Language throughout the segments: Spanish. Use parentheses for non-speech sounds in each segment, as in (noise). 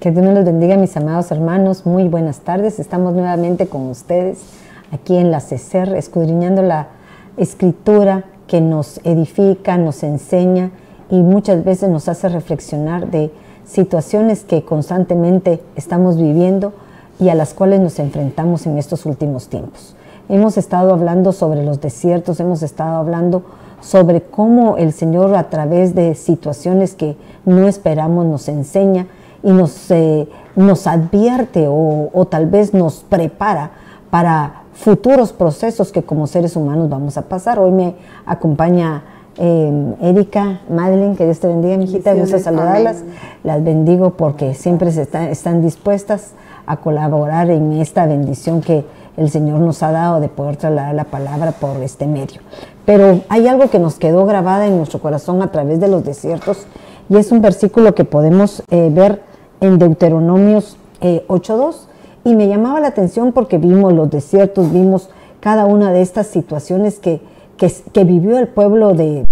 Que Dios nos los bendiga, mis amados hermanos. Muy buenas tardes. Estamos nuevamente con ustedes aquí en la CECER, escudriñando la escritura que nos edifica, nos enseña y muchas veces nos hace reflexionar de situaciones que constantemente estamos viviendo y a las cuales nos enfrentamos en estos últimos tiempos. Hemos estado hablando sobre los desiertos, hemos estado hablando sobre cómo el Señor a través de situaciones que no esperamos nos enseña y nos, eh, nos advierte o, tal vez nos prepara para futuros procesos que como seres humanos vamos a pasar. Hoy me acompaña eh, Erika, Madeline, que Dios te bendiga, mi hijita, gusto saludarlas. Las bendigo porque siempre se están dispuestas a colaborar en esta bendición que el Señor nos ha dado de poder trasladar la palabra por este medio. Pero hay algo que nos quedó grabada en nuestro corazón a través de los desiertos y es un versículo que podemos eh, ver en Deuteronomios 8.2 eh, y me llamaba la atención porque vimos los desiertos, vimos cada una de estas situaciones que, que, vivió el pueblo de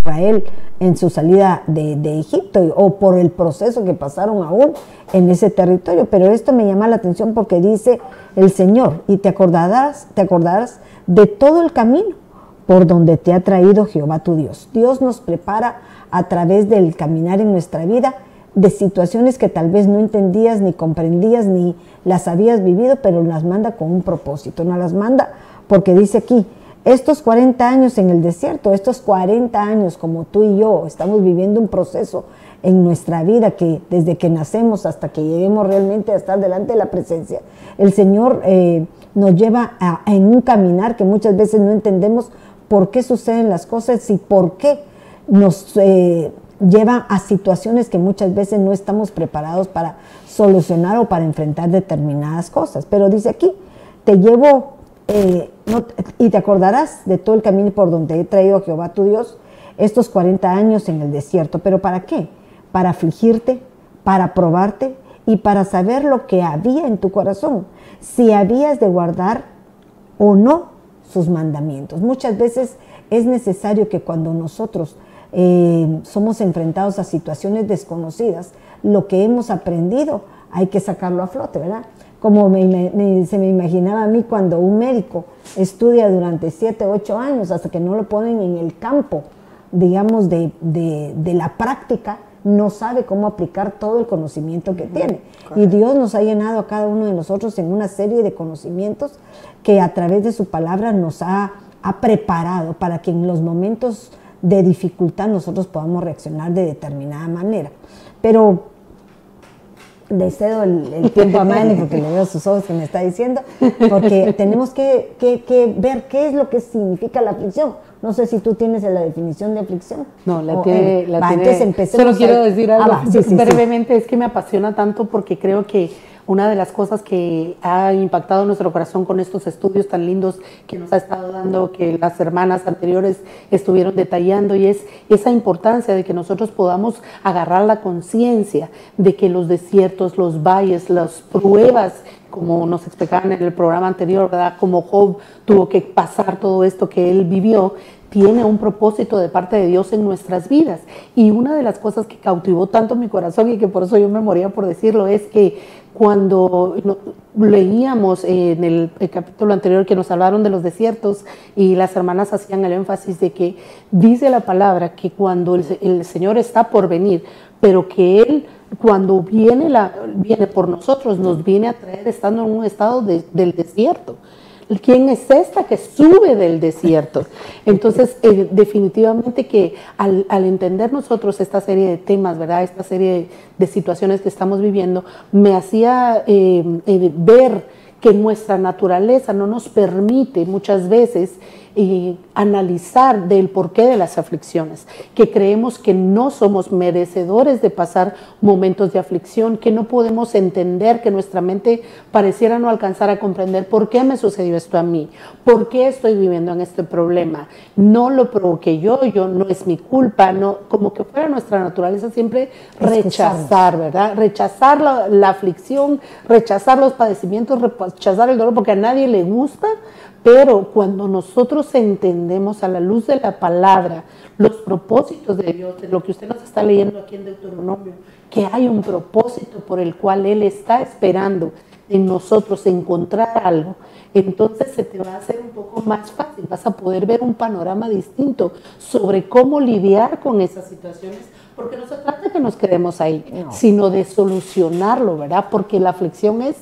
Israel en su salida de, de, Egipto o por el proceso que pasaron aún en ese territorio. Pero esto me llama la atención porque dice el Señor y te acordarás, te acordarás de todo el camino por donde te ha traído Jehová tu Dios. Dios nos prepara a través del caminar en nuestra vida de situaciones que tal vez no entendías ni comprendías ni las habías vivido, pero las manda con un propósito, no las manda. Porque dice aquí, estos 40 años en el desierto, estos 40 años como tú y yo estamos viviendo un proceso en nuestra vida que desde que nacemos hasta que lleguemos realmente a estar delante de la presencia, el Señor eh, nos lleva en un caminar que muchas veces no entendemos por qué suceden las cosas y por qué nos eh, lleva a situaciones que muchas veces no estamos preparados para solucionar o para enfrentar determinadas cosas. Pero dice aquí, te llevo eh, y te acordarás de todo el camino por donde he traído a Jehová tu Dios estos 40 años en el desierto. ¿Pero para qué? Para afligirte, para probarte y para saber lo que había en tu corazón, si habías de guardar o no sus mandamientos. Muchas veces es necesario que cuando nosotros eh, somos enfrentados a situaciones desconocidas, lo que hemos aprendido hay que sacarlo a flote, ¿verdad? Como se me imaginaba a mí cuando un médico estudia durante 7, 8 años hasta que no lo ponen en el campo, digamos, de, de, la práctica, no sabe cómo aplicar todo el conocimiento que tiene. Y Dios nos ha llenado a cada uno de nosotros en una serie de conocimientos que a través de su palabra nos ha, ha preparado para que en los momentos de dificultad nosotros podamos reaccionar de determinada manera. Pero le cedo el, (laughs) tiempo a Manny porque le veo sus ojos que me está diciendo, porque (laughs) tenemos que, ver qué es lo que significa la aflicción. No sé si tú tienes la definición de aflicción. No, la tiene. la tiene solo quiero decir algo ah, brevemente, es que me apasiona tanto porque creo que una de las cosas que ha impactado nuestro corazón con estos estudios tan lindos que nos ha estado dando, que las hermanas anteriores estuvieron detallando, y es esa importancia de que nosotros podamos agarrar la conciencia de que los desiertos, los valles, las pruebas como nos explicaban en el programa anterior, ¿verdad? Como Job tuvo que pasar todo esto que él vivió, tiene un propósito de parte de Dios en nuestras vidas. Y una de las cosas que cautivó tanto mi corazón y que por eso yo me moría por decirlo es que cuando leíamos en el, capítulo anterior que nos hablaron de los desiertos y las hermanas hacían el énfasis de que dice la palabra que cuando el, Señor está por venir, pero que Él cuando viene, la, viene por nosotros nos viene a traer estando en un estado del desierto. ¿Quién es esta que sube del desierto? Entonces, eh, definitivamente que al, entender nosotros esta serie de temas, ¿verdad? Esta serie de, situaciones que estamos viviendo, me hacía eh, eh, ver que nuestra naturaleza no nos permite muchas veces y analizar del porqué de las aflicciones, que creemos que no somos merecedores de pasar momentos de aflicción, que no podemos entender, que nuestra mente pareciera no alcanzar a comprender por qué me sucedió esto a mí, por qué estoy viviendo en este problema, no lo provoqué yo, yo no es mi culpa, no, como que fuera nuestra naturaleza siempre rechazar, ¿verdad? Rechazar la, la aflicción, rechazar los padecimientos, rechazar el dolor, porque a nadie le gusta, pero cuando nosotros entendemos a la luz de la palabra los propósitos de Dios, de lo que usted nos está leyendo aquí en Deuteronomio, que hay un propósito por el cual Él está esperando en nosotros encontrar algo, entonces se te va a hacer un poco más fácil, vas a poder ver un panorama distinto sobre cómo lidiar con esas situaciones, porque no se trata de que nos quedemos ahí, sino de solucionarlo, ¿verdad? Porque la aflicción es...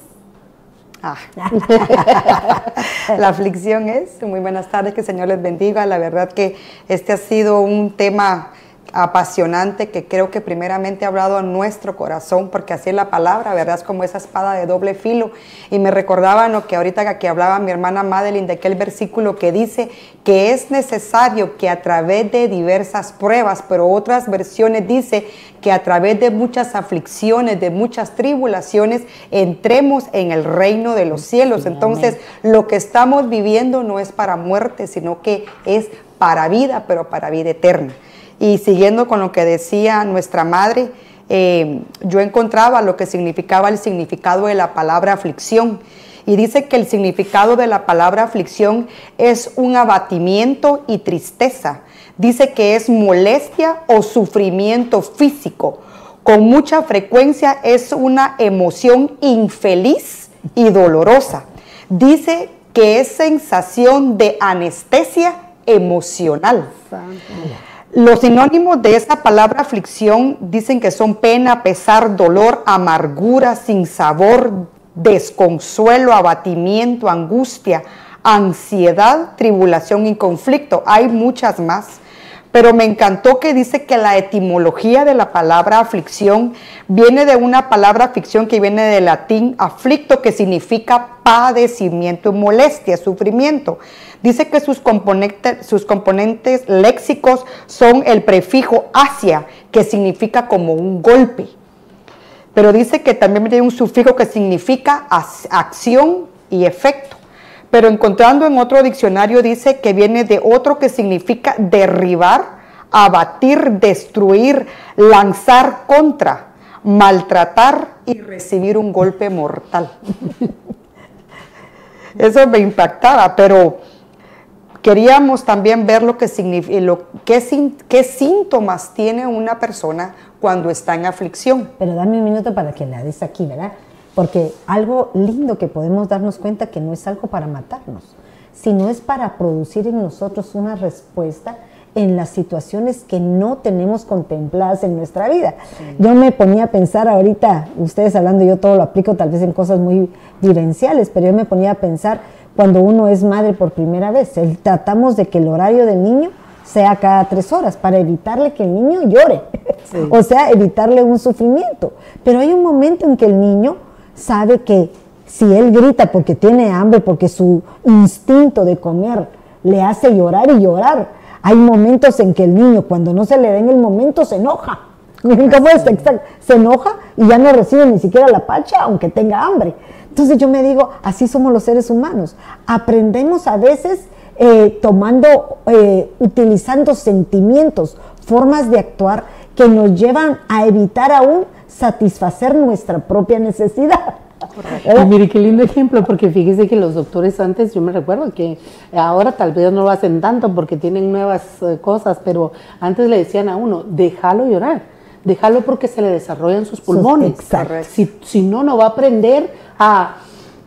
Ah. (laughs) la aflicción es, muy buenas tardes, que el Señor les bendiga, la verdad que este ha sido un tema apasionante que creo que primeramente ha hablado a nuestro corazón, porque así es la palabra, ¿verdad? Es como esa espada de doble filo. Y me recordaba lo que ahorita que hablaba mi hermana Madeline de aquel versículo que dice que es necesario que a través de diversas pruebas, pero otras versiones dice que a través de muchas aflicciones, de muchas tribulaciones, entremos en el reino de los cielos. Entonces, lo que estamos viviendo no es para muerte, sino que es para vida, pero para vida eterna. Y siguiendo con lo que decía nuestra madre, eh, yo encontraba lo que significaba el significado de la palabra aflicción. Y dice que el significado de la palabra aflicción es un abatimiento y tristeza. Dice que es molestia o sufrimiento físico. Con mucha frecuencia es una emoción infeliz y dolorosa. Dice que es sensación de anestesia emocional. Los sinónimos de esa palabra aflicción dicen que son pena, pesar, dolor, amargura, sin sabor, desconsuelo, abatimiento, angustia, ansiedad, tribulación y conflicto. Hay muchas más. Pero me encantó que dice que la etimología de la palabra aflicción viene de una palabra aflicción que viene del latín aflicto, que significa padecimiento, molestia, sufrimiento. Dice que sus componentes, sus componentes léxicos son el prefijo hacia, que significa como un golpe. Pero dice que también tiene un sufijo que significa acción y efecto. Pero encontrando en otro diccionario dice que viene de otro que significa derribar, abatir, destruir, lanzar contra, maltratar y recibir un golpe mortal. (laughs) Eso me impactaba, pero queríamos también ver lo que lo, qué, qué síntomas tiene una persona cuando está en aflicción. Pero dame un minuto para que la des aquí, ¿verdad? Porque algo lindo que podemos darnos cuenta que no es algo para matarnos, sino es para producir en nosotros una respuesta en las situaciones que no tenemos contempladas en nuestra vida. Yo me ponía a pensar ahorita, ustedes hablando, yo todo lo aplico tal vez en cosas muy vivenciales, pero yo me ponía a pensar cuando uno es madre por primera vez, tratamos de que el horario del niño sea cada tres horas para evitarle que el niño llore, (laughs) o sea, evitarle un sufrimiento. Pero hay un momento en que el niño sabe que si él grita porque tiene hambre, porque su instinto de comer le hace llorar y llorar, hay momentos en que el niño cuando no se le da en el momento se enoja. (laughs) Se enoja y ya no recibe ni siquiera la pacha aunque tenga hambre. Entonces yo me digo, así somos los seres humanos. Aprendemos a veces eh, tomando, eh, utilizando sentimientos, formas de actuar que nos llevan a evitar aún satisfacer nuestra propia necesidad. Y mire qué lindo ejemplo, porque fíjese que los doctores antes, yo me recuerdo que ahora tal vez no lo hacen tanto porque tienen nuevas eh, cosas, pero antes le decían a uno, déjalo llorar, déjalo porque se le desarrollan sus pulmones. Si, si no, no va a aprender a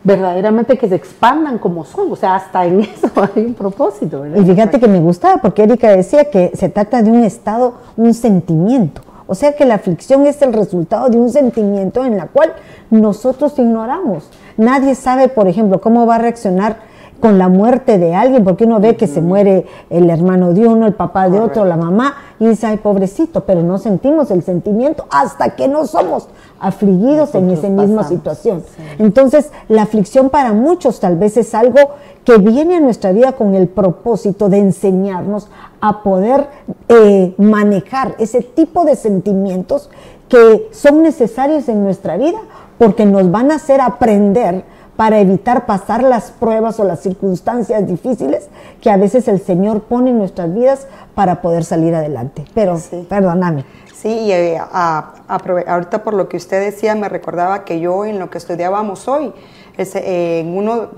verdaderamente que se expandan como son, o sea, hasta en (laughs) eso hay un propósito. Y fíjate que me gustaba, porque Erika decía que se trata de un estado, un sentimiento. O sea que la aflicción es el resultado de un sentimiento en la cual nosotros ignoramos. Nadie sabe, por ejemplo, cómo va a reaccionar con la muerte de alguien, porque uno ve que se muere el hermano de uno, el papá de otro, la mamá, y dice, ay, pobrecito, pero no sentimos el sentimiento hasta que no somos afligidos en esa misma situación. Entonces, la aflicción para muchos tal vez es algo que viene a nuestra vida con el propósito de enseñarnos a poder eh, manejar ese tipo de sentimientos que son necesarios en nuestra vida porque nos van a hacer aprender para evitar pasar las pruebas o las circunstancias difíciles que a veces el Señor pone en nuestras vidas para poder salir adelante. Pero, perdóname. Sí, y eh, ahorita por lo que usted decía, me recordaba que yo en lo que estudiábamos hoy, en uno,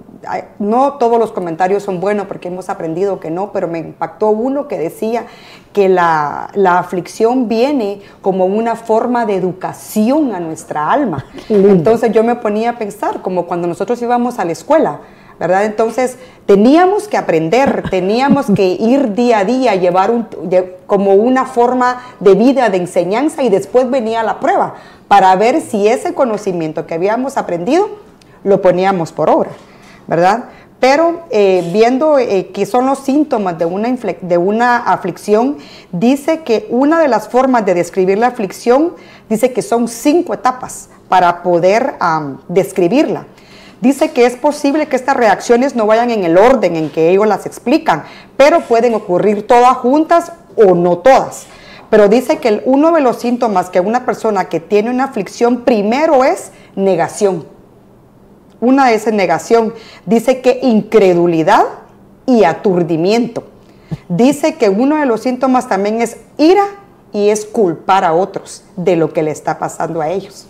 no todos los comentarios son buenos porque hemos aprendido que no, pero me impactó uno que decía que la, la aflicción viene como una forma de educación a nuestra alma. Entonces yo me ponía a pensar, como cuando nosotros íbamos a la escuela, ¿verdad? Entonces teníamos que aprender, teníamos que ir día a día, llevar un, como una forma de vida, de enseñanza y después venía la prueba para ver si ese conocimiento que habíamos aprendido lo poníamos por obra, ¿verdad? Pero eh, viendo eh, qué son los síntomas de una, de una aflicción, dice que una de las formas de describir la aflicción, dice que son cinco etapas para poder describirla. Dice que es posible que estas reacciones no vayan en el orden en que ellos las explican, pero pueden ocurrir todas juntas o no todas. Pero dice que uno de los síntomas que una persona que tiene una aflicción primero es negación. Una es negación. Dice que incredulidad y aturdimiento. Dice que uno de los síntomas también es ira y es culpar a otros de lo que le está pasando a ellos.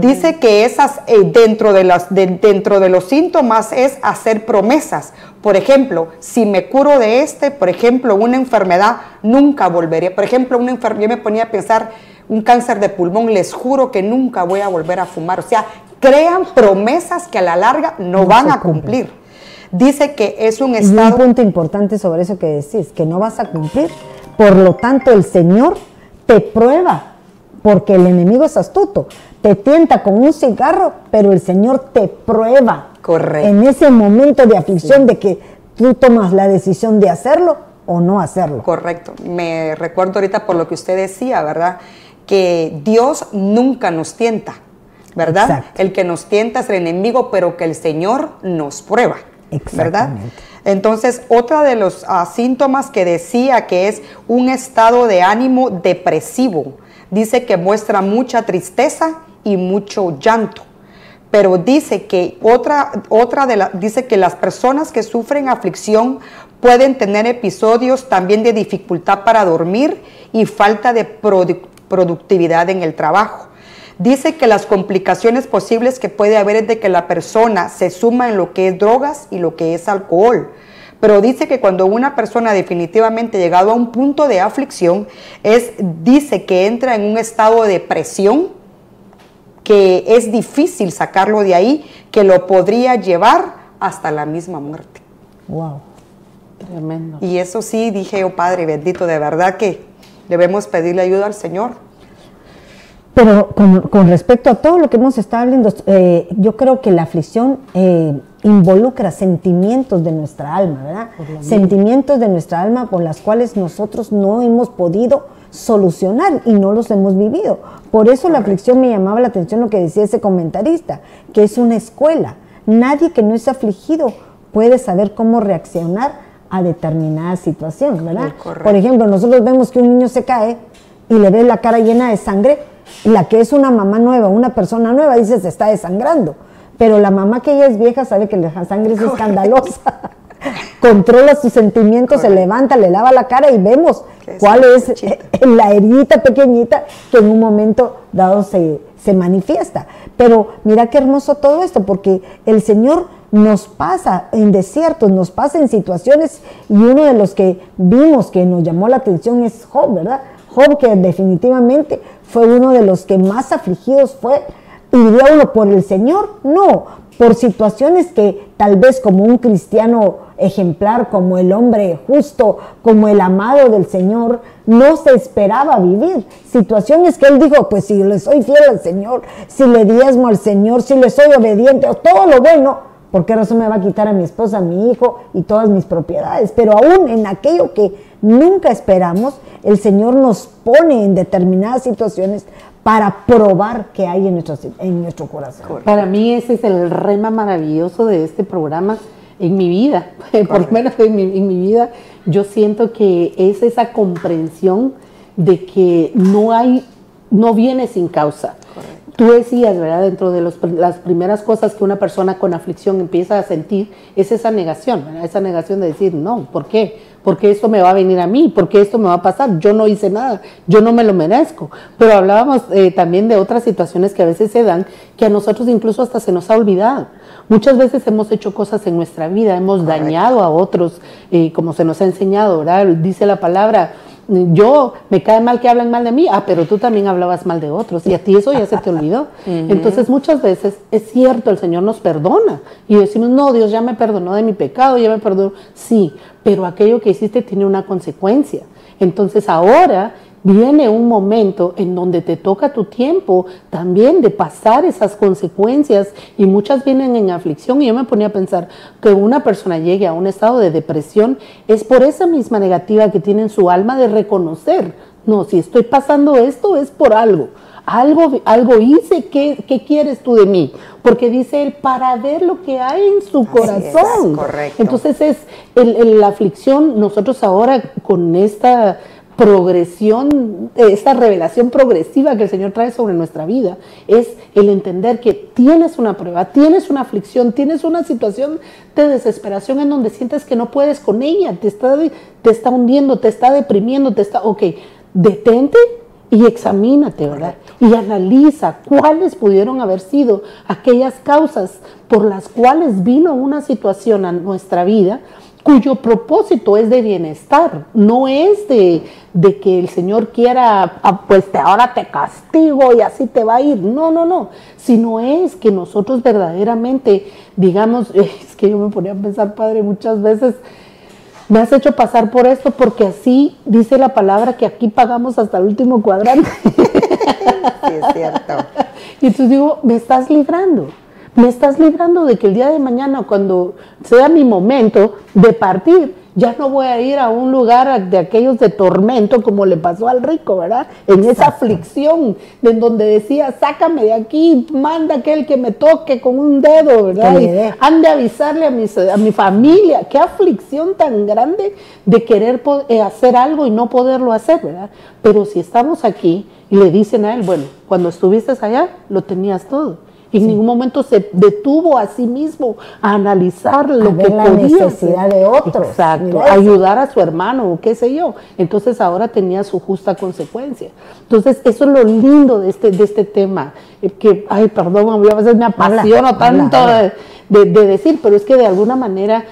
Dice que esas eh, dentro, de las, dentro de los síntomas es hacer promesas. Por ejemplo, si me curo de este, por ejemplo, una enfermedad, nunca volveré. Por ejemplo, una enfermedad, yo me ponía a pensar, un cáncer de pulmón, les juro que nunca voy a volver a fumar. O sea, crean promesas que a la larga no, van a cumplir. Dice que es un estado... Y un punto importante sobre eso que decís, que no vas a cumplir. Por lo tanto, el Señor te prueba porque el enemigo es astuto. Te tienta con un cigarro, pero el Señor te prueba. Correcto. En ese momento de aflicción de que tú tomas la decisión de hacerlo o no hacerlo. Correcto. Me recuerdo ahorita por lo que usted decía, ¿verdad? Que Dios nunca nos tienta, ¿verdad? El que nos tienta es el enemigo, pero que el Señor nos prueba, ¿verdad? Entonces, otra de los ah, síntomas que decía que es un estado de ánimo depresivo, dice que muestra mucha tristeza y mucho llanto. Pero dice que otra, otra de la, dice que las personas que sufren aflicción pueden tener episodios también de dificultad para dormir y falta de productividad en el trabajo. Dice que las complicaciones posibles que puede haber es de que la persona se suma en lo que es drogas y lo que es alcohol pero dice que cuando una persona definitivamente llegado a un punto de aflicción, es, dice que entra en un estado de depresión, que es difícil sacarlo de ahí, que lo podría llevar hasta la misma muerte. Wow. Tremendo. Y eso sí, dije, oh Padre bendito, de verdad que debemos pedirle ayuda al Señor. Pero con, respecto a todo lo que hemos estado hablando, eh, yo creo que la aflicción eh, involucra sentimientos de nuestra alma, ¿verdad? Sentimientos de nuestra alma por las cuales nosotros no hemos podido solucionar y no los hemos vivido. Por eso la aflicción me llamaba la atención lo que decía ese comentarista, que es una escuela. Nadie que no es afligido puede saber cómo reaccionar a determinada situación, ¿verdad? Por ejemplo, nosotros vemos que un niño se cae y le ve la cara llena de sangre, y la que es una mamá nueva, una persona nueva, dice se está desangrando pero la mamá que ella es vieja sabe que la sangre es escandalosa. (laughs) Controla sus sentimientos, se levanta, le lava la cara y vemos cuál es la heridita pequeñita que en un momento dado se, se manifiesta. Pero mira qué hermoso todo esto, porque el Señor nos pasa en desiertos, nos pasa en situaciones y uno de los que vimos que nos llamó la atención es Job, ¿verdad? Job que definitivamente fue uno de los que más afligidos fue y diría uno por el Señor, no, por situaciones que tal vez como un cristiano ejemplar, como el hombre justo, como el amado del Señor, no se esperaba vivir. Situaciones que él dijo, pues si le soy fiel al Señor, si le diezmo al Señor, si le soy obediente, o todo lo bueno, ¿por qué razón me va a quitar a mi esposa, a mi hijo y todas mis propiedades? Pero aún en aquello que nunca esperamos, el Señor nos pone en determinadas situaciones para probar qué hay en nuestro, en nuestro corazón. Para mí ese es el rema maravilloso de este programa en mi vida, (laughs) por lo menos en mi, vida, yo siento que es esa comprensión de que no hay, no viene sin causa. tú decías, ¿verdad? Dentro de las primeras cosas que una persona con aflicción empieza a sentir es esa negación, ¿verdad? Esa negación de decir, no, ¿por qué? Porque esto me va a venir a mí, porque esto me va a pasar, yo no hice nada, yo no me lo merezco. Pero hablábamos eh, también de otras situaciones que a veces se dan, que a nosotros incluso hasta se nos ha olvidado. Muchas veces hemos hecho cosas en nuestra vida, hemos dañado a otros, eh, como se nos ha enseñado, ¿verdad? Dice la palabra, yo me cae mal que hablan mal de mí, ah, pero tú también hablabas mal de otros y a ti eso ya se te olvidó. (laughs) Entonces muchas veces es cierto, el Señor nos perdona y decimos, no, Dios ya me perdonó de mi pecado, ya me perdonó. Sí, pero aquello que hiciste tiene una consecuencia. Entonces ahora viene un momento en donde te toca tu tiempo también de pasar esas consecuencias y muchas vienen en aflicción y yo me ponía a pensar que una persona llegue a un estado de depresión es por esa misma negativa que tiene en su alma de reconocer, no, si estoy pasando esto es por algo. Algo, algo hice, ¿qué, quieres tú de mí? Porque dice él, para ver lo que hay en su corazón. correcto. Entonces es la aflicción, nosotros ahora con esta progresión, esta revelación progresiva que el Señor trae sobre nuestra vida, es el entender que tienes una prueba, tienes una aflicción, tienes una situación de desesperación en donde sientes que no puedes con ella, te está, te está hundiendo, te está deprimiendo, te está, ok, detente y examínate, ¿verdad? Y analiza cuáles pudieron haber sido aquellas causas por las cuales vino una situación a nuestra vida cuyo propósito es de bienestar, no es de, que el Señor quiera, ah, pues ahora te castigo y así te va a ir, no, no, no, sino es que nosotros verdaderamente, digamos, (laughs) es que yo me ponía a pensar, Padre, muchas veces me has hecho pasar por esto porque así dice la palabra que aquí pagamos hasta el último cuadrante. (laughs) Sí, es cierto. (laughs) Y entonces digo, me estás librando me estás librando de que el día de mañana, cuando sea mi momento de partir, ya no voy a ir a un lugar de aquellos de tormento como le pasó al rico, ¿verdad? En esa aflicción, en donde decía, sácame de aquí, manda aquel que me toque con un dedo, ¿verdad? Y han de avisarle a, a mi familia. Qué aflicción tan grande de querer eh, hacer algo y no poderlo hacer, ¿verdad? Pero si estamos aquí y le dicen a él, bueno, cuando estuviste allá, lo tenías todo en ningún momento se detuvo a sí mismo a analizar lo que la necesidad de otros. Exacto, ayudar a su hermano o qué sé yo. Entonces ahora tenía su justa consecuencia. Entonces eso es lo lindo de este, de este tema, eh, que, ay, perdón, a veces me apasiono tanto de decir, pero es que de alguna manera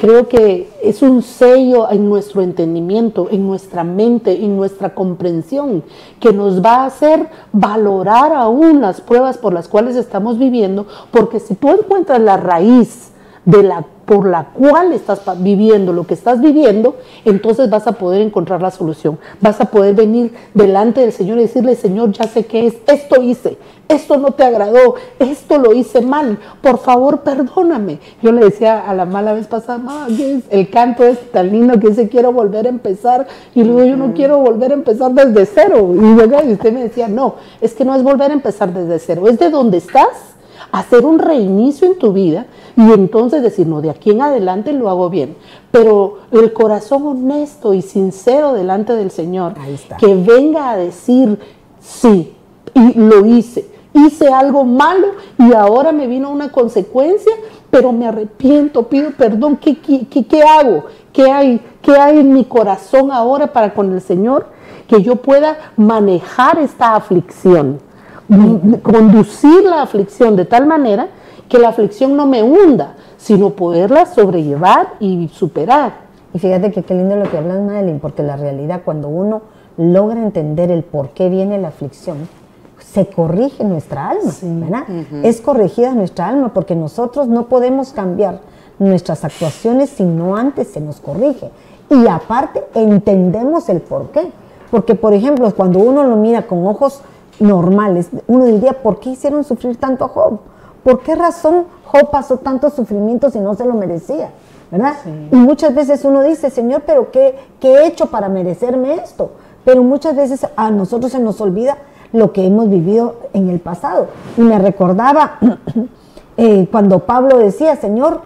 Creo que es un sello en nuestro entendimiento, en nuestra mente, en nuestra comprensión, que nos va a hacer valorar aún las pruebas por las cuales estamos viviendo, porque si tú encuentras la raíz de la por la cual estás viviendo lo que estás viviendo, entonces vas a poder encontrar la solución. Vas a poder venir delante del Señor y decirle, Señor, ya sé que es, esto hice, esto no te agradó, esto lo hice mal, por favor perdóname. Yo le decía a la mala vez pasada, el canto es tan lindo que dice quiero volver a empezar y luego yo no quiero volver a empezar desde cero. Y usted me decía, no, es que no es volver a empezar desde cero, es de donde estás hacer un reinicio en tu vida y entonces decir, no, de aquí en adelante lo hago bien. Pero el corazón honesto y sincero delante del Señor, que venga a decir, sí, y lo hice, hice algo malo y ahora me vino una consecuencia, pero me arrepiento, pido perdón, ¿qué, qué, hago? ¿Qué hay, ¿Qué hay en mi corazón ahora para con el Señor? Que yo pueda manejar esta aflicción conducir la aflicción de tal manera que la aflicción no me hunda, sino poderla sobrellevar y superar. Y fíjate que qué lindo lo que hablas, Madeline, porque la realidad cuando uno logra entender el por qué viene la aflicción, se corrige nuestra alma, ¿verdad? Es corregida nuestra alma porque nosotros no podemos cambiar nuestras actuaciones si no antes se nos corrige. Y aparte entendemos el por qué. Porque, por ejemplo, cuando uno lo mira con ojos normales, uno diría, ¿por qué hicieron sufrir tanto a Job? ¿Por qué razón Job pasó tantos sufrimientos y no se lo merecía? ¿Verdad? Y muchas veces uno dice, Señor, pero qué, ¿qué he hecho para merecerme esto? Pero muchas veces a nosotros se nos olvida lo que hemos vivido en el pasado. Y me recordaba (clears throat) eh, cuando Pablo decía, Señor,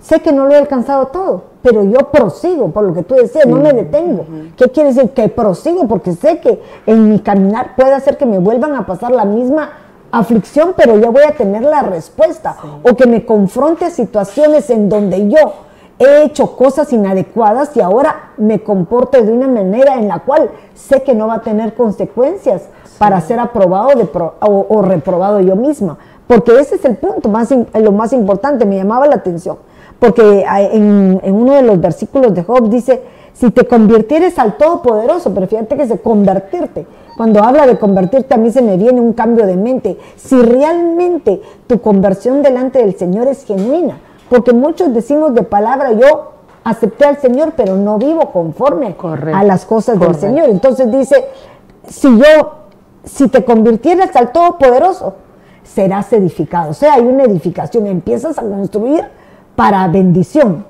sé que no lo he alcanzado todo, pero yo prosigo, por lo que tú decías, no me detengo. ¿Qué quiere decir? Que prosigo porque sé que en mi caminar puede hacer que me vuelvan a pasar la misma aflicción, pero yo voy a tener la respuesta. O que me confronte a situaciones en donde yo he hecho cosas inadecuadas y ahora me comporto de una manera en la cual sé que no va a tener consecuencias para ser aprobado o, reprobado yo misma. Porque ese es el punto, más, lo más importante, me llamaba la atención. Porque en, en uno de los versículos de Job dice, si te convirtieres al Todopoderoso, pero fíjate que es de convertirte. Cuando habla de convertirte, a mí se me viene un cambio de mente. Si realmente tu conversión delante del Señor es genuina, porque muchos decimos de palabra, yo acepté al Señor, pero no vivo conforme a las cosas del Señor. Entonces dice, si yo, si te convirtieras al Todopoderoso, serás edificado. O sea, hay una edificación, empiezas a construir para bendición.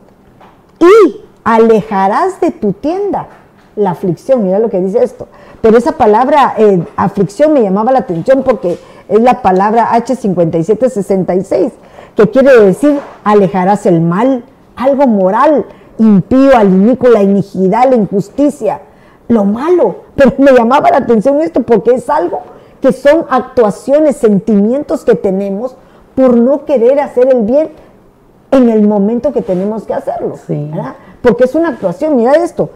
Y alejarás de tu tienda la aflicción, mira lo que dice esto. Pero esa palabra eh, aflicción me llamaba la atención porque es la palabra H5766, que quiere decir alejarás el mal, algo moral, impío, al la iniquidad, la injusticia, lo malo. Pero me llamaba la atención esto porque es algo que son actuaciones, sentimientos que tenemos por no querer hacer el bien en el momento que tenemos que hacerlo. ¿verdad? porque es una actuación. Mira esto,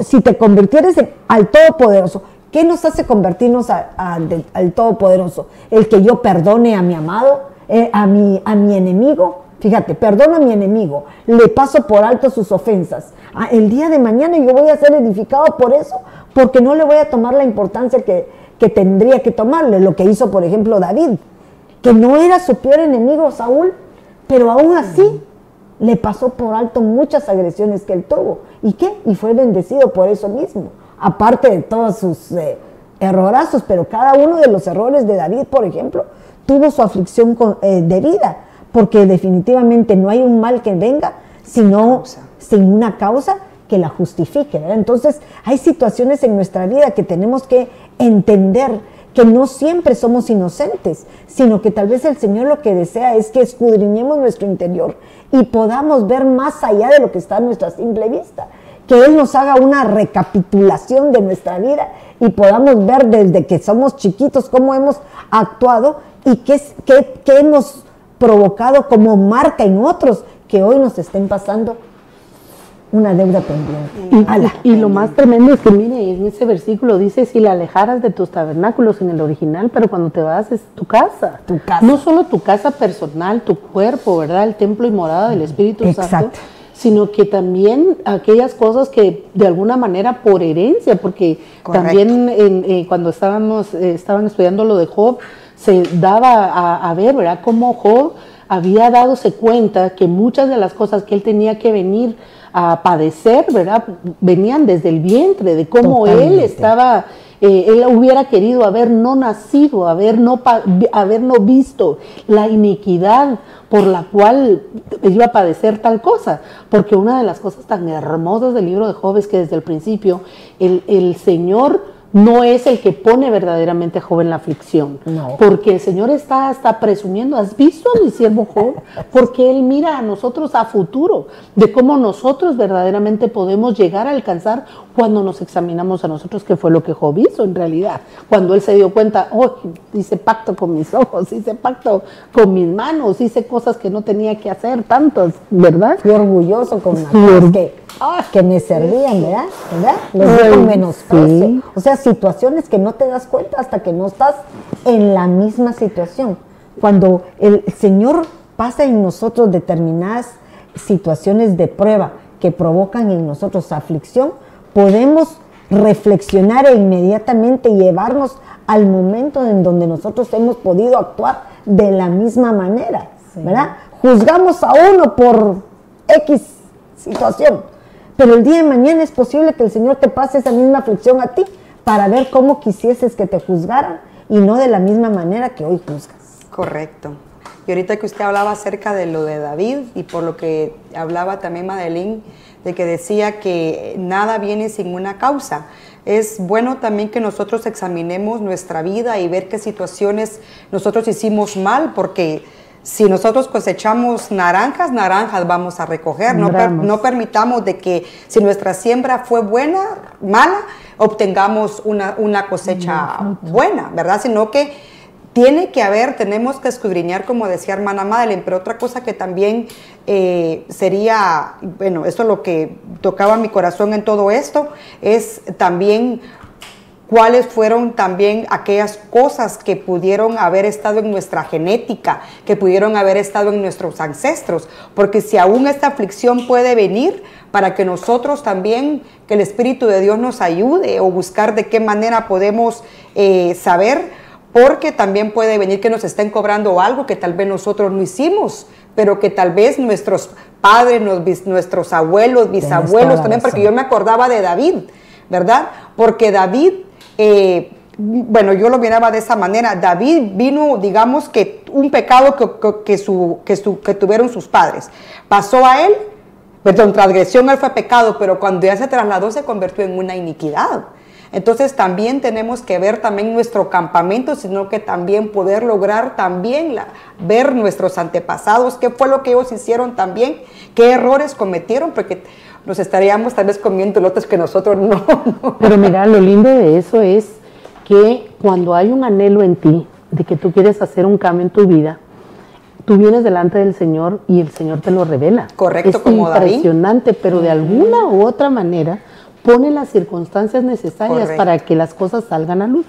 si te convirtieres al Todopoderoso, ¿qué nos hace convertirnos al Todopoderoso? El que yo perdone a mi amado, eh, a, mi, a mi enemigo. Fíjate, perdono a mi enemigo, le paso por alto sus ofensas. Ah, el día de mañana yo voy a ser edificado por eso, porque no le voy a tomar la importancia que, que tendría que tomarle, lo que hizo, por ejemplo, David, que no era su peor enemigo Saúl, pero aún así le pasó por alto muchas agresiones que él tuvo. ¿Y qué? Y fue bendecido por eso mismo. Aparte de todos sus eh, errorazos, pero cada uno de los errores de David, por ejemplo, tuvo su aflicción eh, debida, porque definitivamente no hay un mal que venga sino sin una causa que la justifique. Entonces, hay situaciones en nuestra vida que tenemos que entender que no siempre somos inocentes, sino que tal vez el Señor lo que desea es que escudriñemos nuestro interior y podamos ver más allá de lo que está a nuestra simple vista. Que Él nos haga una recapitulación de nuestra vida y podamos ver desde que somos chiquitos cómo hemos actuado y qué, qué, qué hemos provocado como marca en otros que hoy nos estén pasando una deuda pendiente. Y, lo más tremendo es que, mire, en ese versículo dice, si la alejaras de tus tabernáculos en el original, pero cuando te vas es tu casa. Tu casa. No solo tu casa personal, tu cuerpo, ¿verdad? El templo y morada del Espíritu Santo sino que también aquellas cosas que de alguna manera por herencia, porque también eh, cuando estábamos, eh, estaban estudiando lo de Job, se daba a, a, ver, ¿verdad?, cómo Job había dadose cuenta que muchas de las cosas que él tenía que venir a padecer, ¿verdad? Venían desde el vientre, de cómo él estaba, eh, él hubiera querido haber no nacido, haber no, haber no visto la iniquidad por la cual iba a padecer tal cosa. Porque una de las cosas tan hermosas del libro de Job es que desde el principio el, el Señor no es el que pone verdaderamente a Job en la aflicción. Porque el Señor está hasta presumiendo, ¿has visto a mi siervo Job? Porque Él mira a nosotros a futuro, de cómo nosotros verdaderamente podemos llegar a alcanzar cuando nos examinamos a nosotros, que fue lo que Job hizo en realidad. Cuando Él se dio cuenta, oh, hice pacto con mis ojos, hice pacto con mis manos, hice cosas que no tenía que hacer, tantas, ¿verdad? Fui orgulloso con las cosas que, me servían, ¿verdad? ¿verdad? Los menos O sea, situaciones que no te das cuenta hasta que no estás en la misma situación. Cuando el Señor pasa en nosotros determinadas situaciones de prueba que provocan en nosotros aflicción, podemos reflexionar e inmediatamente llevarnos al momento en donde nosotros hemos podido actuar de la misma manera, ¿verdad? Juzgamos a uno por X situación, pero el día de mañana es posible que el Señor te pase esa misma aflicción a ti para ver cómo quisieses que te juzgaran y no de la misma manera que hoy juzgas. Correcto. Y ahorita que usted hablaba acerca de lo de David y por lo que hablaba también Madeline, de que decía que nada viene sin una causa. Es bueno también que nosotros examinemos nuestra vida y ver qué situaciones nosotros hicimos mal, porque si nosotros cosechamos naranjas, naranjas vamos a recoger. No, no, permitamos de que si nuestra siembra fue buena, mala, obtengamos una, una cosecha buena, ¿verdad? Sino que tiene que haber, tenemos que escudriñar, como decía hermana Madeleine, pero otra cosa que también eh, sería, bueno, eso es lo que tocaba mi corazón en todo esto, es también cuáles fueron también aquellas cosas que pudieron haber estado en nuestra genética, que pudieron haber estado en nuestros ancestros, porque si aún esta aflicción puede venir para que nosotros también, que el Espíritu de Dios nos ayude o buscar de qué manera podemos eh, saber, porque también puede venir que nos estén cobrando algo que tal vez nosotros no hicimos, pero que tal vez nuestros padres, nuestros abuelos, bisabuelos también, porque yo me acordaba de David, ¿verdad? Porque David, eh, bueno, yo lo miraba de esa manera, David vino, digamos que un pecado que, tuvieron sus padres, pasó a él, perdón, transgresión él fue pecado, pero cuando ya se trasladó se convirtió en una iniquidad. Entonces también tenemos que ver también nuestro campamento, sino que también poder lograr también ver nuestros antepasados, qué fue lo que ellos hicieron también, qué errores cometieron, porque nos estaríamos tal vez comiendo lotes que nosotros (laughs) no, Pero mira, lo lindo de eso es que cuando hay un anhelo en ti de que tú quieres hacer un cambio en tu vida, tú vienes delante del Señor y el Señor te lo revela. Correcto, es como impresionante, pero de alguna u otra manera pone las circunstancias necesarias para que las cosas salgan a luz.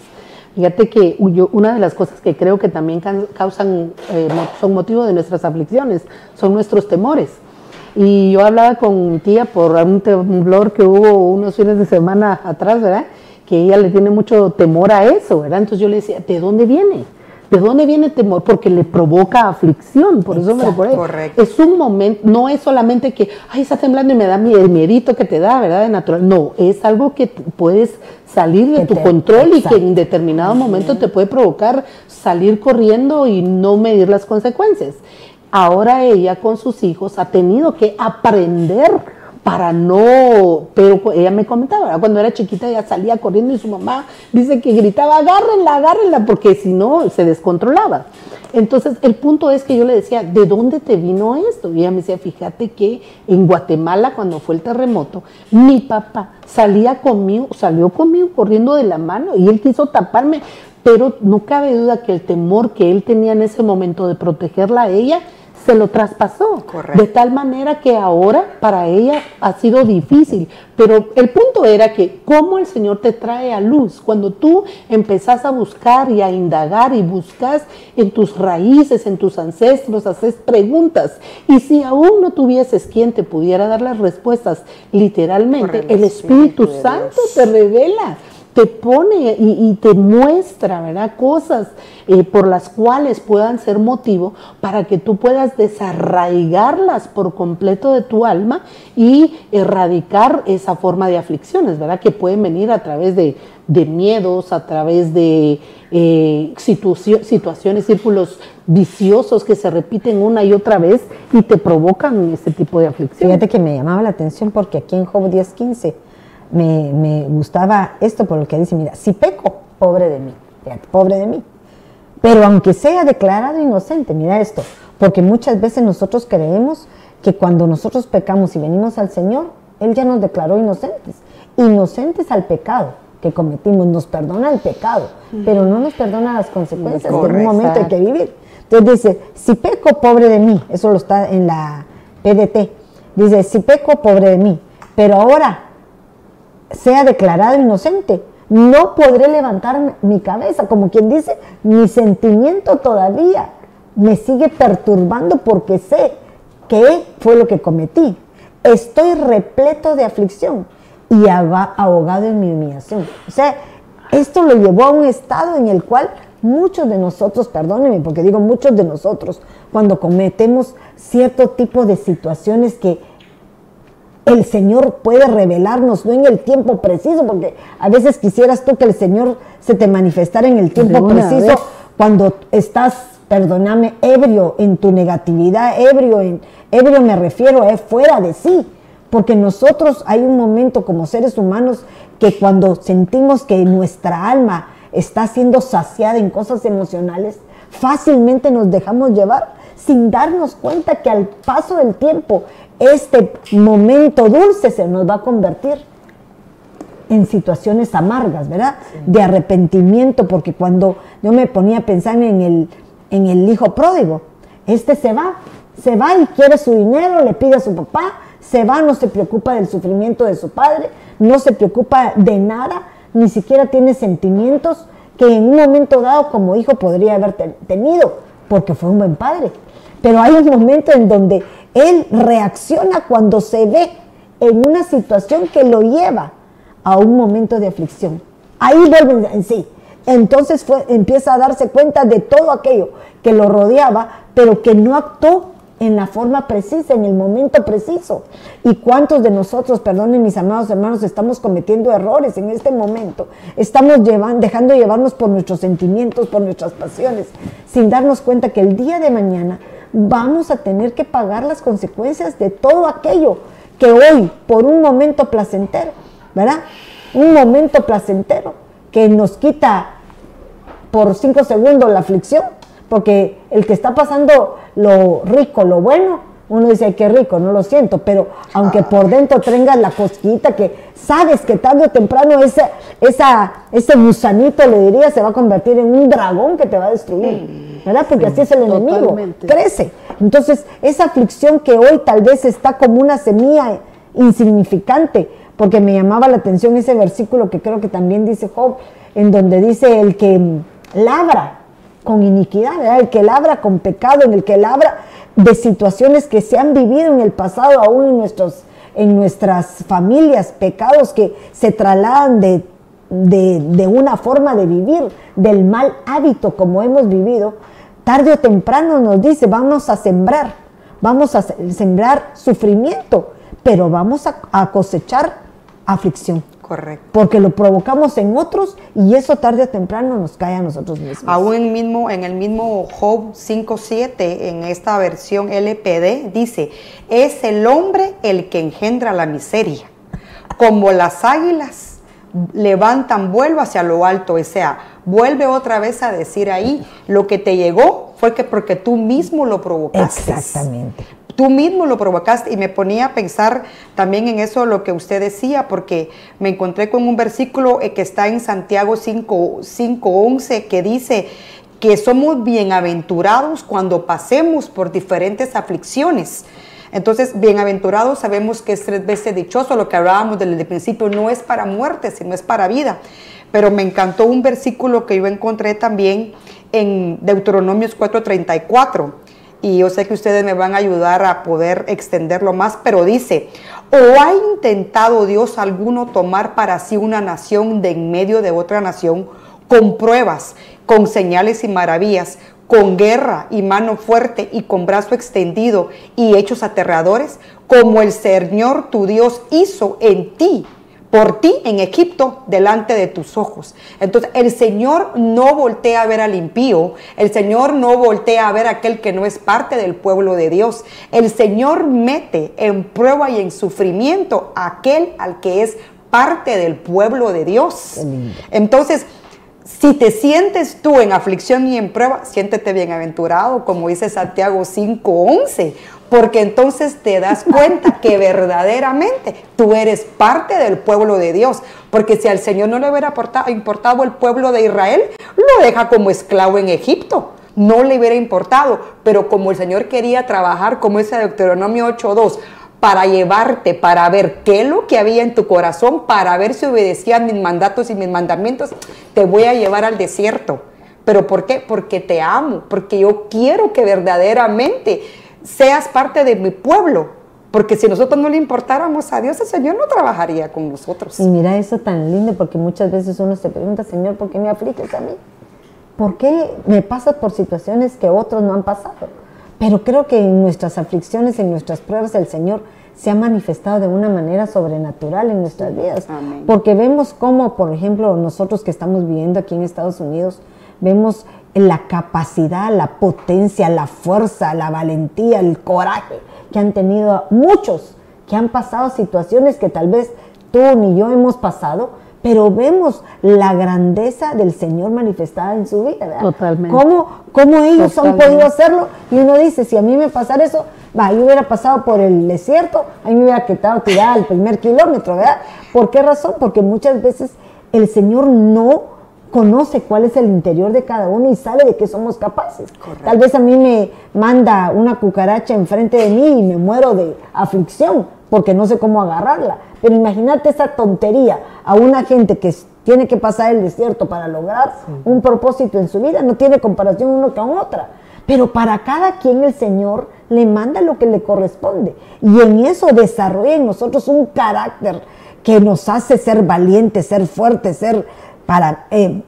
Fíjate que yo, una de las cosas que creo que también causan, eh, son motivo de nuestras aflicciones, son nuestros temores. Y yo hablaba con mi tía por un temblor que hubo unos fines de semana atrás, ¿verdad? Que ella le tiene mucho temor a eso, ¿verdad? Entonces yo le decía, ¿de dónde viene? ¿De dónde viene temor? Porque le provoca aflicción, por eso me lo Correcto. Es un momento, no es solamente que, ay, está temblando y me da el miedito que te da, ¿verdad? De natural. No, es algo que puedes salir de tu control y que en determinado momento te puede provocar salir corriendo y no medir las consecuencias. Ahora ella con sus hijos ha tenido que aprender para no, pero ella me comentaba, cuando era chiquita ella salía corriendo y su mamá dice que gritaba, agárrenla, agárrenla, porque si no se descontrolaba. Entonces el punto es que yo le decía, ¿de dónde te vino esto? Y ella me decía, fíjate que en Guatemala cuando fue el terremoto, mi papá salía conmigo, salió conmigo corriendo de la mano y él quiso taparme, pero no cabe duda que el temor que él tenía en ese momento de protegerla a ella, se lo traspasó. De tal manera que ahora para ella ha sido difícil. Pero el punto era que cómo el Señor te trae a luz. Cuando tú empezás a buscar y a indagar y buscas en tus raíces, en tus ancestros, haces preguntas. Y si aún no tuvieses quien te pudiera dar las respuestas literalmente, el, Espíritu Santo te revela te pone y, te muestra, ¿verdad? Cosas eh, por las cuales puedan ser motivo para que tú puedas desarraigarlas por completo de tu alma y erradicar esa forma de aflicciones, ¿verdad? Que pueden venir a través de, miedos, a través de eh, situaciones, círculos viciosos que se repiten una y otra vez y te provocan ese tipo de aflicción. Fíjate que me llamaba la atención porque aquí en Job 10.15 me, gustaba esto por lo que dice, mira, si peco, pobre de mí, pobre de mí. Pero aunque sea declarado inocente, mira esto, porque muchas veces nosotros creemos que cuando nosotros pecamos y venimos al Señor, Él ya nos declaró inocentes, inocentes al pecado que cometimos, nos perdona el pecado, pero no nos perdona las consecuencias de un momento hay que vivir. Entonces dice, si peco, pobre de mí, eso lo está en la PDT, dice, si peco, pobre de mí, pero ahora sea declarado inocente. No podré levantar mi cabeza, como quien dice, mi sentimiento todavía me sigue perturbando porque sé que fue lo que cometí. Estoy repleto de aflicción y ahogado en mi humillación. O sea, esto lo llevó a un estado en el cual muchos de nosotros, perdónenme porque digo muchos de nosotros, cuando cometemos cierto tipo de situaciones que el Señor puede revelarnos, no en el tiempo preciso, porque a veces quisieras tú que el Señor se te manifestara en el tiempo preciso cuando estás, perdóname, ebrio en tu negatividad, ebrio, en, ebrio me refiero a fuera de sí, porque nosotros hay un momento como seres humanos que cuando sentimos que nuestra alma está siendo saciada en cosas emocionales, fácilmente nos dejamos llevar sin darnos cuenta que al paso del tiempo este momento dulce se nos va a convertir en situaciones amargas, ¿verdad? De arrepentimiento, porque cuando yo me ponía a pensar en el, en el hijo pródigo, este se va, se va y quiere su dinero, le pide a su papá, se va, no se preocupa del sufrimiento de su padre, no se preocupa de nada, ni siquiera tiene sentimientos que en un momento dado como hijo podría haber tenido, porque fue un buen padre. Pero hay un momento en donde él reacciona cuando se ve en una situación que lo lleva a un momento de aflicción. Ahí vuelve en sí. Entonces empieza a darse cuenta de todo aquello que lo rodeaba, pero que no actuó en la forma precisa, en el momento preciso. ¿Y cuántos de nosotros, perdonen mis amados hermanos, estamos cometiendo errores en este momento? Estamos llevando, dejando llevarnos por nuestros sentimientos, por nuestras pasiones, sin darnos cuenta que el día de mañana vamos a tener que pagar las consecuencias de todo aquello que hoy, por un momento placentero, ¿verdad? Un momento placentero que nos quita por cinco segundos la aflicción, porque el que está pasando lo rico, lo bueno, uno dice, qué rico, no lo siento, pero aunque por dentro tengas la cosquita que sabes que tarde o temprano ese, esa, ese gusanito, le diría, se va a convertir en un dragón que te va a destruir, ¿verdad? Porque así es el enemigo, crece. Entonces, esa aflicción que hoy tal vez está como una semilla insignificante, porque me llamaba la atención ese versículo que creo que también dice Job, en donde dice el que labra con iniquidad, el que labra con pecado, en el que labra de situaciones que se han vivido en el pasado, aún en, nuestros, en nuestras familias, pecados que se trasladan de, de una forma de vivir, del mal hábito como hemos vivido, tarde o temprano nos dice, vamos a sembrar, vamos a sembrar sufrimiento, pero vamos a cosechar aflicción. Correcto. Porque lo provocamos en otros y eso tarde o temprano nos cae a nosotros mismos. Aún en, mismo, en el mismo Job 5.7, en esta versión LPD, dice, es el hombre el que engendra la miseria. Como las águilas levantan vuelo hacia lo alto, o sea, vuelve otra vez a decir ahí, lo que te llegó fue que porque tú mismo lo provocaste. Exactamente tú mismo lo provocaste y me ponía a pensar también en eso lo que usted decía, porque me encontré con un versículo eh, que está en Santiago 5.11 que dice que somos bienaventurados cuando pasemos por diferentes aflicciones. Entonces, bienaventurados sabemos que es tres veces dichoso, lo que hablábamos desde el principio, no es para muerte, sino es para vida. Pero me encantó un versículo que yo encontré también en Deuteronomios 4:34 y yo sé que ustedes me van a ayudar a poder extenderlo más, pero dice, ¿o ha intentado Dios alguno tomar para sí una nación de en medio de otra nación con pruebas, con señales y maravillas, con guerra y mano fuerte y con brazo extendido y hechos aterradores, como el Señor tu Dios hizo en ti por ti en Egipto delante de tus ojos. Entonces el Señor no voltea a ver al impío, el Señor no voltea a ver a aquel que no es parte del pueblo de Dios. El Señor mete en prueba y en sufrimiento a aquel al que es parte del pueblo de Dios. Entonces, si te sientes tú en aflicción y en prueba, siéntete bienaventurado, como dice Santiago 5:11, porque entonces te das (laughs) cuenta que verdaderamente tú eres parte del pueblo de Dios. Porque si al Señor no le hubiera importado el pueblo de Israel, lo deja como esclavo en Egipto. No le hubiera importado, pero como el Señor quería trabajar, como ese Deuteronomio 8.2, para llevarte, para ver qué es lo que había en tu corazón, para ver si obedecían mis mandatos y mis mandamientos, te voy a llevar al desierto. ¿Pero por qué? Porque te amo, porque yo quiero que verdaderamente seas parte de mi pueblo. Porque si nosotros no le importáramos a Dios, el Señor no trabajaría con nosotros. Y mira eso tan lindo, porque muchas veces uno se pregunta, Señor, ¿por qué me afliges a mí? ¿Por qué me pasas por situaciones que otros no han pasado? Pero creo que en nuestras aflicciones, en nuestras pruebas, el Señor se ha manifestado de una manera sobrenatural en nuestras vidas. Porque vemos cómo, por ejemplo, nosotros que estamos viviendo aquí en Estados Unidos, vemos la capacidad, la potencia, la fuerza, la valentía, el coraje que han tenido muchos que han pasado situaciones que tal vez tú ni yo hemos pasado, pero vemos la grandeza del Señor manifestada en su vida. Totalmente. ¿Cómo, cómo ellos han podido hacerlo? Y uno dice, si a mí me pasara eso, va, yo hubiera pasado por el desierto, ahí me hubiera quedado tirada al primer kilómetro, ¿verdad? ¿Por qué razón? Porque muchas veces el Señor no conoce cuál es el interior de cada uno y sabe de qué somos capaces. Tal vez a mí me manda una cucaracha enfrente de mí y me muero de aflicción porque no sé cómo agarrarla. Pero imagínate esa tontería a una gente que tiene que pasar el desierto para lograr un propósito en su vida, no tiene comparación uno con otra. Pero para cada quien el Señor le manda lo que le corresponde. Y en eso desarrolla en nosotros un carácter que nos hace ser valientes, ser fuertes, ser para eh,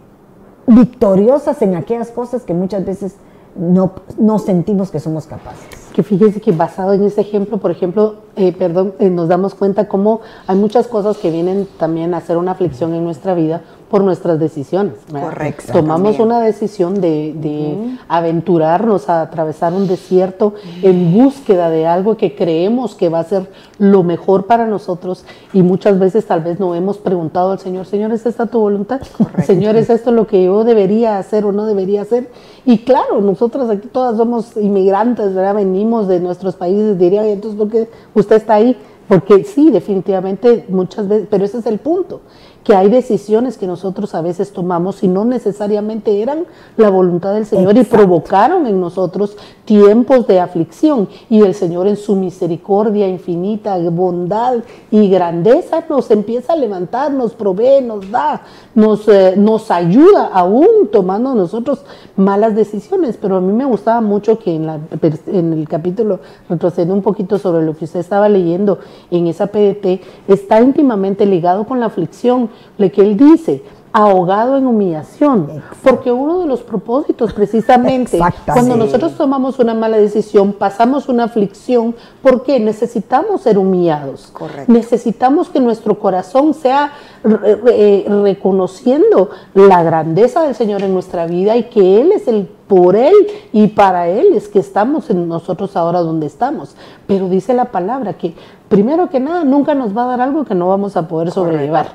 victoriosas en aquellas cosas que muchas veces no, no sentimos que somos capaces. Que fíjese que basado en ese ejemplo, por ejemplo, eh, perdón, eh, nos damos cuenta cómo hay muchas cosas que vienen también a ser una aflicción en nuestra vida por nuestras decisiones. Correcto. Tomamos una decisión de, aventurarnos a atravesar un desierto en búsqueda de algo que creemos que va a ser lo mejor para nosotros y muchas veces tal vez no hemos preguntado al Señor, Señor, ¿es esta tu voluntad? Señor, ¿es esto lo que yo debería hacer o no debería hacer? Y claro, nosotros aquí todas somos inmigrantes, ¿verdad? Venimos de nuestros países, diría, entonces, ¿por qué usted está ahí? Porque sí, definitivamente muchas veces, pero ese es el punto que hay decisiones que nosotros a veces tomamos y no necesariamente eran la voluntad del Señor y provocaron en nosotros tiempos de aflicción. Y el Señor en su misericordia infinita, bondad y grandeza nos empieza a levantar, nos provee, nos da, nos, eh, nos ayuda aún tomando nosotros malas decisiones. Pero a mí me gustaba mucho que en, la, en el capítulo, retrocediendo un poquito sobre lo que usted estaba leyendo en esa PDT, está íntimamente ligado con la aflicción lo que él dice, ahogado en humillación, porque uno de los propósitos precisamente, cuando nosotros tomamos una mala decisión, pasamos una aflicción, porque necesitamos ser humillados, necesitamos que nuestro corazón sea eh, reconociendo la grandeza del Señor en nuestra vida y que Él es el por Él y para Él es que estamos en nosotros ahora donde estamos. Pero dice la palabra que primero que nada nunca nos va a dar algo que no vamos a poder sobrellevar.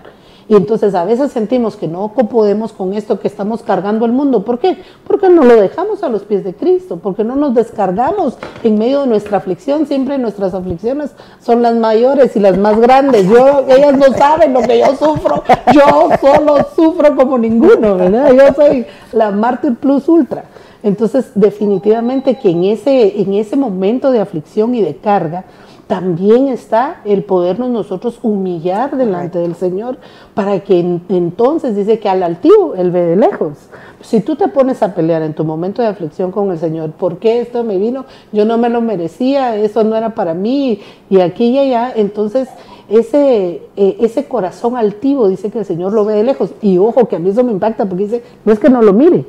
Y entonces a veces sentimos que no podemos con esto que estamos cargando el mundo. ¿Por qué? Porque no lo dejamos a los pies de Cristo, porque no nos descargamos en medio de nuestra aflicción. Siempre nuestras aflicciones son las mayores y las más grandes. Yo, ellas no saben lo que yo sufro. Yo solo sufro como ninguno, ¿verdad? Yo soy la mártir plus ultra. Entonces, definitivamente que en ese, en ese momento de aflicción y de carga, también está el podernos nosotros humillar delante del Señor para que entonces dice que al altivo Él ve de lejos. Si tú te pones a pelear en tu momento de aflicción con el Señor, ¿por qué esto me vino? Yo no me lo merecía, eso no era para mí y aquí y allá, entonces ese, eh, ese corazón altivo dice que el Señor lo ve de lejos. Y ojo, que a mí eso me impacta porque dice, no es que no lo mire,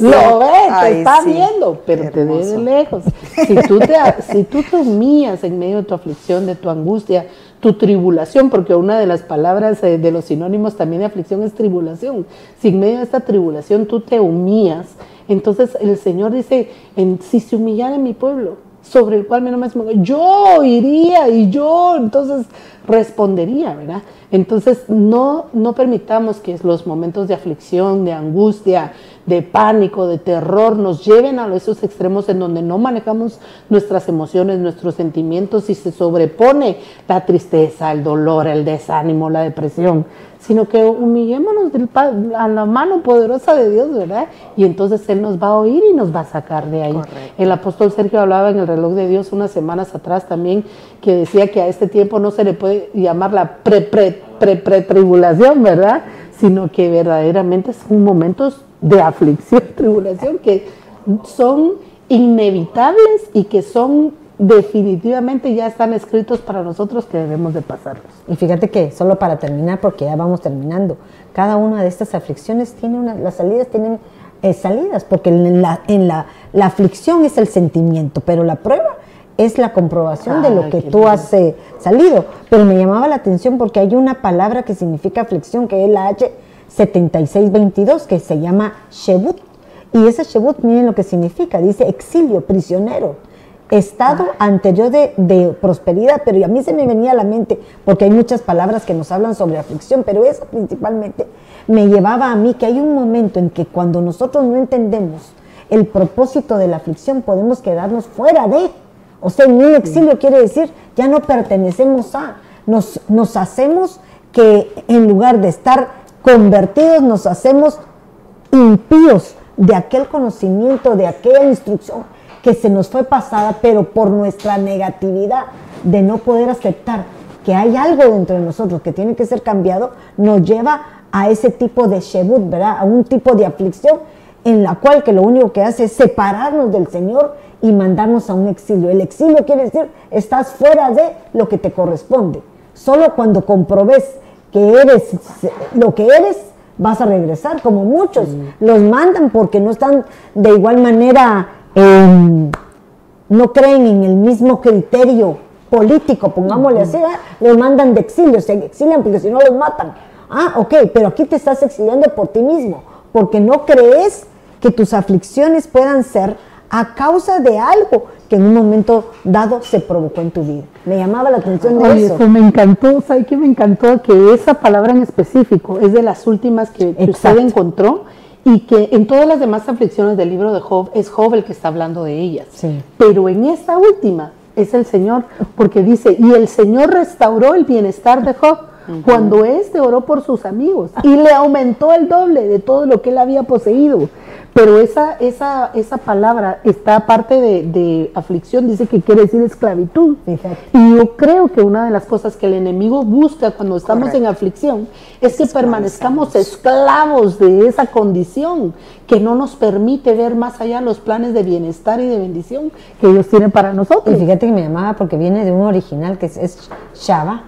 lo ve, te está viendo, pero te ve de lejos. Si tú, te, si tú te humillas en medio de tu aflicción, de tu angustia, tu tribulación, porque una de las palabras eh, de los sinónimos también de aflicción es tribulación. Si en medio de esta tribulación tú te humillas, entonces el Señor dice, en, si se humillara mi pueblo, sobre el cual mi nombre es yo iría y yo entonces respondería, ¿verdad? Entonces no, no permitamos que los momentos de aflicción, de angustia, de pánico, de terror nos lleven a esos extremos en donde no manejamos nuestras emociones, nuestros sentimientos y se sobrepone la tristeza, el dolor, el desánimo, la depresión sino que humillémonos a la mano poderosa de Dios, ¿verdad? Y entonces Él nos va a oír y nos va a sacar de ahí. El apóstol Sergio hablaba en el reloj de Dios unas semanas atrás también, que decía que a este tiempo no se le puede llamar la pre-pre-pre-tribulación, ¿verdad? Sino que verdaderamente son momentos de aflicción, (laughs) tribulación, que son inevitables y que son definitivamente ya están escritos para nosotros que debemos de pasarlos. Y fíjate que, solo para terminar, porque ya vamos terminando, cada una de estas aflicciones tiene una, las salidas tienen eh, salidas, porque en, la, en la, la, aflicción es el sentimiento, pero la prueba es la comprobación de lo que tú has eh, salido. Pero me llamaba la atención porque hay una palabra que significa aflicción, que es la H7622, que se llama Shebut. Y ese Shebut, miren lo que significa, dice exilio, prisionero estado anterior de, de, prosperidad, pero a mí se me venía a la mente, porque hay muchas palabras que nos hablan sobre aflicción, pero eso principalmente me llevaba a mí que hay un momento en que cuando nosotros no entendemos el propósito de la aflicción, podemos quedarnos fuera de, O sea, en un exilio quiere decir, ya no pertenecemos a, nos, nos hacemos que en lugar de estar convertidos, nos hacemos impíos de aquel conocimiento, de aquella instrucción que se nos fue pasada, pero por nuestra negatividad de no poder aceptar que hay algo dentro de nosotros que tiene que ser cambiado, nos lleva a ese tipo de shebut, ¿verdad? A un tipo de aflicción en la cual que lo único que hace es separarnos del Señor y mandarnos a un exilio. El exilio quiere decir, estás fuera de lo que te corresponde. Solo cuando comprobes que eres lo que eres, vas a regresar, como muchos los mandan porque no están de igual manera, em, no creen en el mismo criterio político, pongámosle así, los mandan de exilio, se exilian porque si no los matan. Ah, ok, pero aquí te estás exiliando por ti mismo, porque no crees que tus aflicciones puedan ser a causa de algo que en un momento dado se provocó en tu vida. Me llamaba la atención de eso. me encantó, ¿sabe qué me encantó? Que esa palabra en específico es de las últimas que, usted encontró y que en todas las demás aflicciones del libro de Job es Job el que está hablando de ellas. Pero en esta última es el Señor, porque dice, y el Señor restauró el bienestar de Job cuando éste oró por sus amigos y le aumentó el doble de todo lo que él había poseído. Pero esa, esa, esa palabra está aparte de, aflicción, dice que quiere decir esclavitud. Y yo creo que una de las cosas que el enemigo busca cuando estamos en aflicción es que permanezcamos esclavos de esa condición que no nos permite ver más allá los planes de bienestar y de bendición que Dios tiene para nosotros. Y fíjate que me llamaba porque viene de un original que es, es Shaba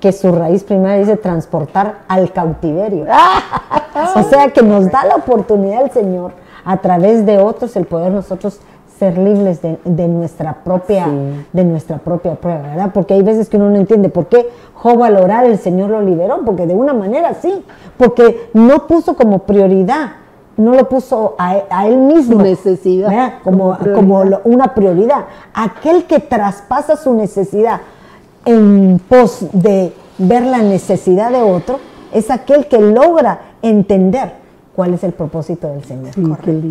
que su raíz primaria dice transportar al cautiverio. (laughs) o sea que nos da la oportunidad el Señor a través de otros el poder nosotros ser libres de, nuestra propia de nuestra propia prueba, ¿verdad? Porque hay veces que uno no entiende por qué Job al orar el Señor lo liberó, porque de una manera sí, porque no puso como prioridad, no lo puso a, él mismo, necesidad, como, como, una prioridad. Aquel que traspasa su necesidad en pos de ver la necesidad de otro, es aquel que logra entender cuál es el propósito del Señor.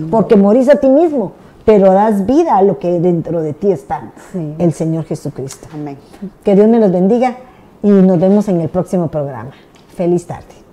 Porque morís a ti mismo, pero das vida a lo que dentro de ti está, el Señor Jesucristo. Amén. Que Dios me los bendiga y nos vemos en el próximo programa. Feliz tarde.